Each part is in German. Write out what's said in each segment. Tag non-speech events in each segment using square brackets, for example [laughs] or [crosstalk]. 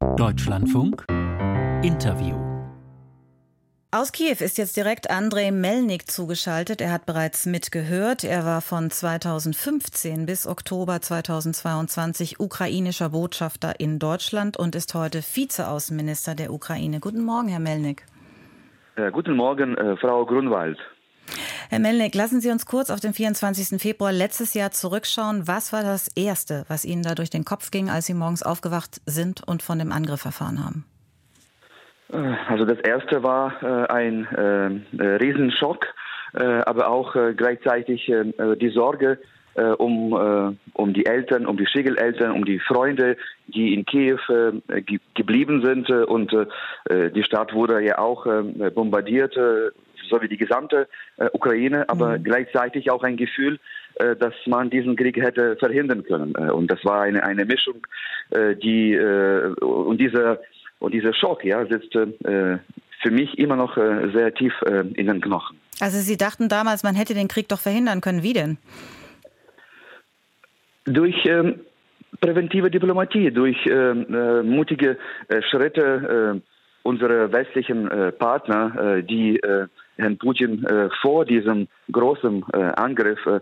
Deutschlandfunk Interview aus Kiew ist jetzt direkt Andrei Melnik zugeschaltet. Er hat bereits mitgehört. Er war von 2015 bis Oktober 2022 ukrainischer Botschafter in Deutschland und ist heute Vizeaußenminister der Ukraine. Guten Morgen, Herr Melnik. Äh, guten Morgen, äh, Frau Grunwald. Herr Melnik, lassen Sie uns kurz auf den 24. Februar letztes Jahr zurückschauen. Was war das Erste, was Ihnen da durch den Kopf ging, als Sie morgens aufgewacht sind und von dem Angriff erfahren haben? Äh, also das Erste war äh, ein äh, Riesenschock, äh, aber auch äh, gleichzeitig äh, die Sorge um, um die Eltern, um die Schiegeleltern, um die Freunde, die in Kiew ge geblieben sind. und die Stadt wurde ja auch bombardiert so wie die gesamte äh, Ukraine, aber mhm. gleichzeitig auch ein Gefühl, äh, dass man diesen Krieg hätte verhindern können. Äh, und das war eine, eine Mischung, äh, die äh, und dieser und dieser Schock ja, sitzt äh, für mich immer noch sehr tief in den Knochen. Also Sie dachten damals, man hätte den Krieg doch verhindern können. Wie denn? Durch ähm, präventive Diplomatie, durch ähm, mutige Schritte unserer westlichen Partner, die Herrn Putin äh, vor diesem großen äh, Angriff äh,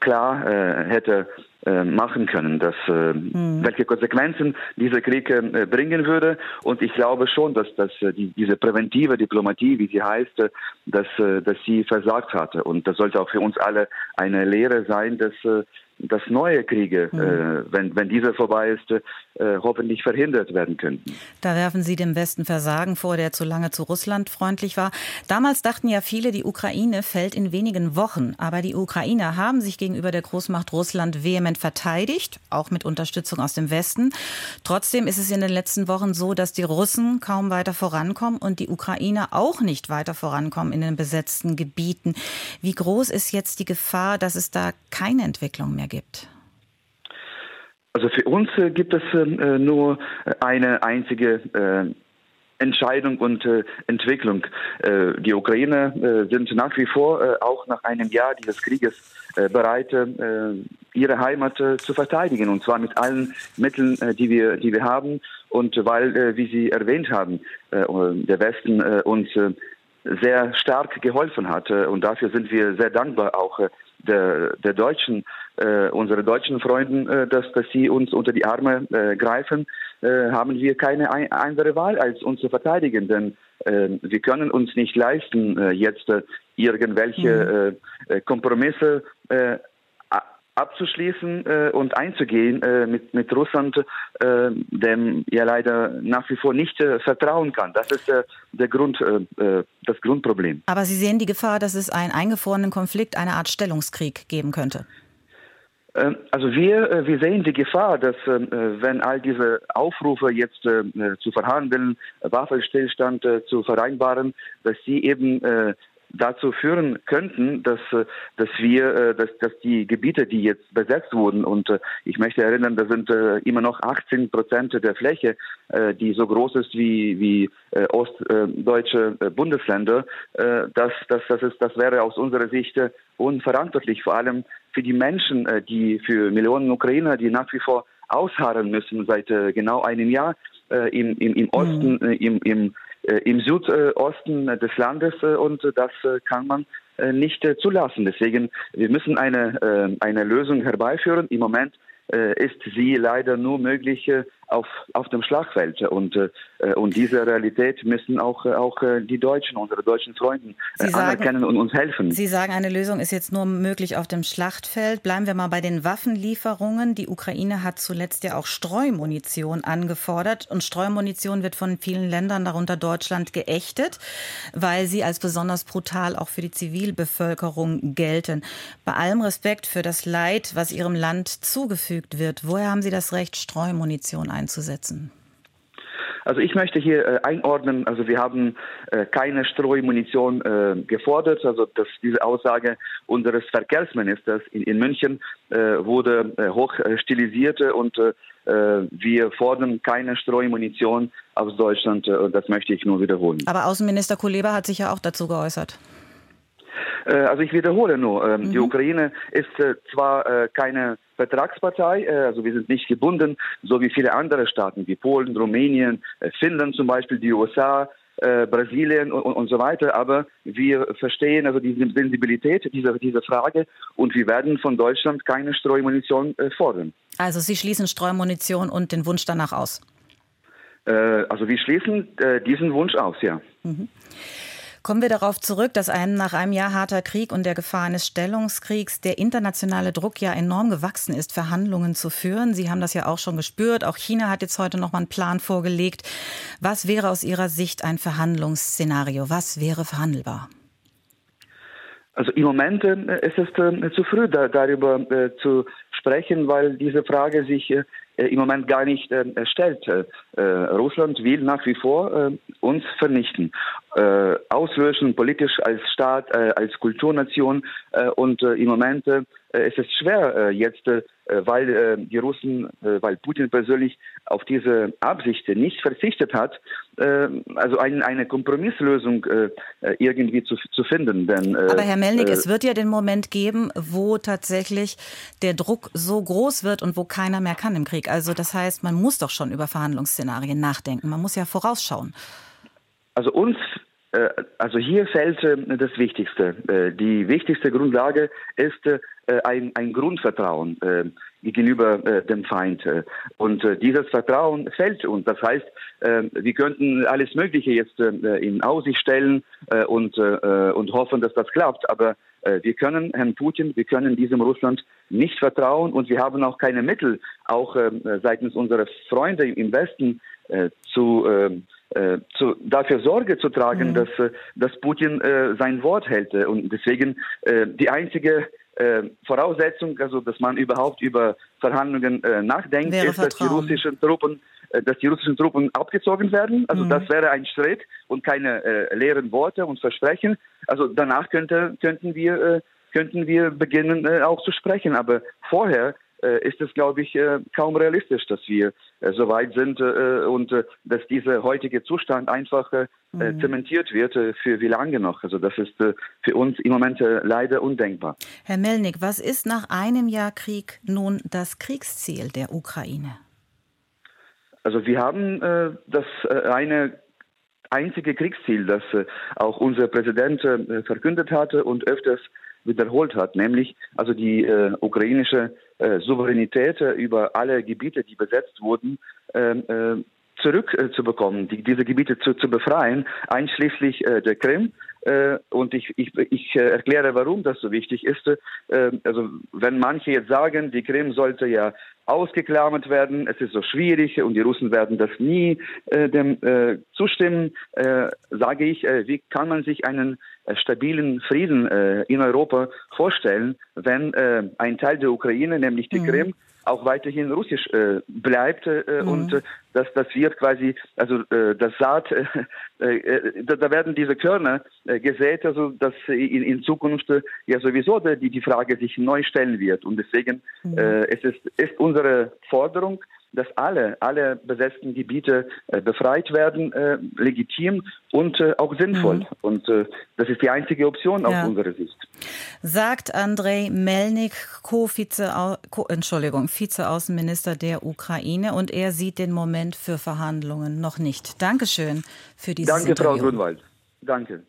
klar hätte machen können, dass mhm. welche Konsequenzen dieser Krieg bringen würde. Und ich glaube schon, dass, dass die, diese präventive Diplomatie, wie sie heißt, dass, dass sie versagt hatte. Und das sollte auch für uns alle eine Lehre sein, dass dass neue Kriege, mhm. äh, wenn, wenn dieser vorbei ist, äh, hoffentlich verhindert werden könnten. Da werfen Sie dem Westen Versagen vor, der zu lange zu Russland freundlich war. Damals dachten ja viele, die Ukraine fällt in wenigen Wochen. Aber die Ukrainer haben sich gegenüber der Großmacht Russland vehement verteidigt, auch mit Unterstützung aus dem Westen. Trotzdem ist es in den letzten Wochen so, dass die Russen kaum weiter vorankommen und die Ukrainer auch nicht weiter vorankommen in den besetzten Gebieten. Wie groß ist jetzt die Gefahr, dass es da keine Entwicklung mehr gibt? Also für uns äh, gibt es äh, nur eine einzige äh, Entscheidung und äh, Entwicklung. Äh, die Ukrainer äh, sind nach wie vor, auch nach einem Jahr dieses Krieges, bereit, ihre Heimat zu verteidigen. Und zwar mit allen Mitteln, die, wir, die wir haben. Und weil, wie Sie erwähnt haben, der Westen uns sehr stark geholfen hat. Und dafür sind wir sehr dankbar auch der, der Deutschen, äh, unsere deutschen Freunden, äh, dass, dass sie uns unter die Arme äh, greifen, äh, haben wir keine ein, andere Wahl, als uns zu verteidigen. Denn äh, wir können uns nicht leisten, äh, jetzt irgendwelche mhm. Kompromisse abzuschließen und einzugehen mit, mit Russland, dem ja leider nach wie vor nicht vertrauen kann. Das ist der Grund, das Grundproblem. Aber Sie sehen die Gefahr, dass es einen eingefrorenen Konflikt, eine Art Stellungskrieg geben könnte? Ähm, also wir, äh, wir sehen die Gefahr, dass ähm, äh, wenn all diese Aufrufe jetzt äh, zu verhandeln, Waffenstillstand zu vereinbaren, dass sie eben dazu führen könnten, dass, äh, dass wir, äh, dass, dass die Gebiete, die jetzt besetzt wurden, und äh, ich möchte erinnern, da sind immer noch 18 Prozent der Fläche, die so groß ist wie, wie ostdeutsche Bundesländer, das, das, das, ist, das wäre aus unserer Sicht unverantwortlich, vor allem für die Menschen, die für Millionen Ukrainer, die nach wie vor ausharren müssen seit genau einem Jahr im, im, im Osten, mhm. im, im im Südosten des Landes äh, und das äh, kann man nicht zulassen. Deswegen, wir müssen eine, eine Lösung herbeiführen. Im Moment ist sie leider nur möglich auf, auf dem Schlachtfeld. Und, äh, und diese Realität müssen auch, auch äh, die Deutschen, unsere deutschen Freunde äh, sagen, anerkennen und uns helfen. Sie sagen, eine Lösung ist jetzt nur möglich auf dem Schlachtfeld. Bleiben wir mal bei den Waffenlieferungen. Die Ukraine hat zuletzt ja auch Streumunition angefordert. Und Streumunition wird von vielen Ländern, darunter Deutschland, geächtet, weil sie als besonders brutal auch für die Zivilbevölkerung gelten. Bei allem Respekt für das Leid, was Ihrem Land zugefügt wird, woher haben Sie das Recht, Streumunition einzusetzen? Also ich möchte hier äh, einordnen, also wir haben äh, keine Streumunition äh, gefordert. Also dass diese Aussage unseres Verkehrsministers in, in München äh, wurde äh, hoch äh, stilisiert und wir fordern keine Streumunition aus Deutschland. das möchte ich nur wiederholen. Aber Außenminister Kuleba hat sich ja auch dazu geäußert. Also ich wiederhole nur, ähm, mhm. die Ukraine ist zwar keine Vertragspartei, also wir sind nicht gebunden, so wie viele andere Staaten wie Polen, Rumänien, Finnland zum Beispiel, die USA, äh, Brasilien und, und, so weiter. Aber wir verstehen also die Sensibilität dieser, dieser Frage und wir werden von Deutschland keine Streumunition äh, fordern. Also Sie schließen Streumunition und den Wunsch danach aus? Äh, also wir schließen äh, diesen Wunsch aus, ja. Mhm. Kommen wir darauf zurück, dass ein, nach einem Jahr harter Krieg und der Gefahr eines Stellungskriegs der internationale Druck ja enorm gewachsen ist, Verhandlungen zu führen. Sie haben das ja auch schon gespürt. Auch China hat jetzt heute noch mal einen Plan vorgelegt. Was wäre aus Ihrer Sicht ein Verhandlungsszenario? Was wäre verhandelbar? Also im Moment äh, ist es äh, zu früh, da, darüber äh, zu sprechen, weil diese Frage sich im Moment gar nicht stellt. Russland will nach wie vor uns vernichten äh, auslöschen, politisch als Staat, äh, als Kulturnation. Äh, und äh, im Moment äh, ist es schwer äh, jetzt, äh, weil äh, die Russen, äh, weil Putin persönlich auf diese Absicht nicht verzichtet hat, äh, also ein, eine Kompromisslösung äh, irgendwie zu, zu finden. Denn, äh, Aber Herr Melnik, äh, es wird ja den Moment geben, wo tatsächlich der Druck so groß wird und wo keiner mehr kann im Krieg. Also das heißt, man muss doch schon über Verhandlungsszenarien nachdenken. Man muss ja vorausschauen. Also uns, äh, also hier fällt äh, das Wichtigste. Äh, die wichtigste Grundlage ist ein, ein Grundvertrauen gegenüber dem Feind. Und dieses Vertrauen fällt uns. Das heißt, wir könnten alles Mögliche jetzt in Aussicht stellen und, und hoffen, dass das klappt. Aber wir können Herrn Putin, wir können diesem Russland nicht vertrauen und wir haben auch keine Mittel, auch seitens unserer Freunde im Westen zu äh, zu, dafür Sorge zu tragen, mhm. dass, äh, dass Putin äh, sein Wort hält. Und deswegen äh, die einzige äh, Voraussetzung, also dass man überhaupt über Verhandlungen äh, nachdenkt, wäre ist, dass die russischen Truppen dass die russischen Truppen abgezogen werden. Also mhm. das wäre ein Schritt und keine äh, leeren Worte und Versprechen. Also danach könnte, könnten wir äh, könnten wir beginnen äh, auch zu sprechen. Aber vorher äh, ist es, glaube ich, äh, kaum realistisch, dass wir äh, so weit sind und dass dieser heutige Zustand einfach mhm. zementiert wird. Für wie lange noch? Also das ist für uns im Moment leider undenkbar. Herr Melnik, was ist nach einem Jahr Krieg nun das Kriegsziel der Ukraine? Also wir haben das eine einzige Kriegsziel, das auch unser Präsident verkündet hatte und öfters wiederholt hat, nämlich also die äh, ukrainische äh, Souveränität äh, über alle Gebiete, die besetzt wurden, ähm, äh, zurückzubekommen, die, diese Gebiete zu, zu befreien, einschließlich äh, der Krim. Äh, und ich, ich, ich äh, erkläre, warum das so wichtig ist. Äh, also wenn manche jetzt sagen, die Krim sollte ja ausgeklammert werden, es ist so schwierig und die Russen werden das nie äh, dem äh, zustimmen, äh, sage ich, äh, wie kann man sich einen äh, stabilen Frieden äh, in Europa vorstellen, wenn äh, ein Teil der Ukraine, nämlich die mhm. Krim, auch weiterhin russisch äh, bleibt äh, mhm. und äh, dass das wird quasi also äh, das Saat [laughs] äh, äh, da, da, werden diese Körner äh, gesät also dass in, in Zukunft äh, ja sowieso die die Frage sich neu stellen wird und deswegen mhm. äh, es ist ist unsere Forderung dass alle, alle besetzten Gebiete äh, befreit werden, äh, legitim und äh, auch sinnvoll. Mhm. Und äh, das ist die einzige Option ja. aus unserer Sicht. Sagt Andrei Melnik, Co-Vize, Co Entschuldigung, Vizeaußenminister der Ukraine. Und er sieht den Moment für Verhandlungen noch nicht. Dankeschön für dieses Danke, Interview. Frau Grunwald. Danke.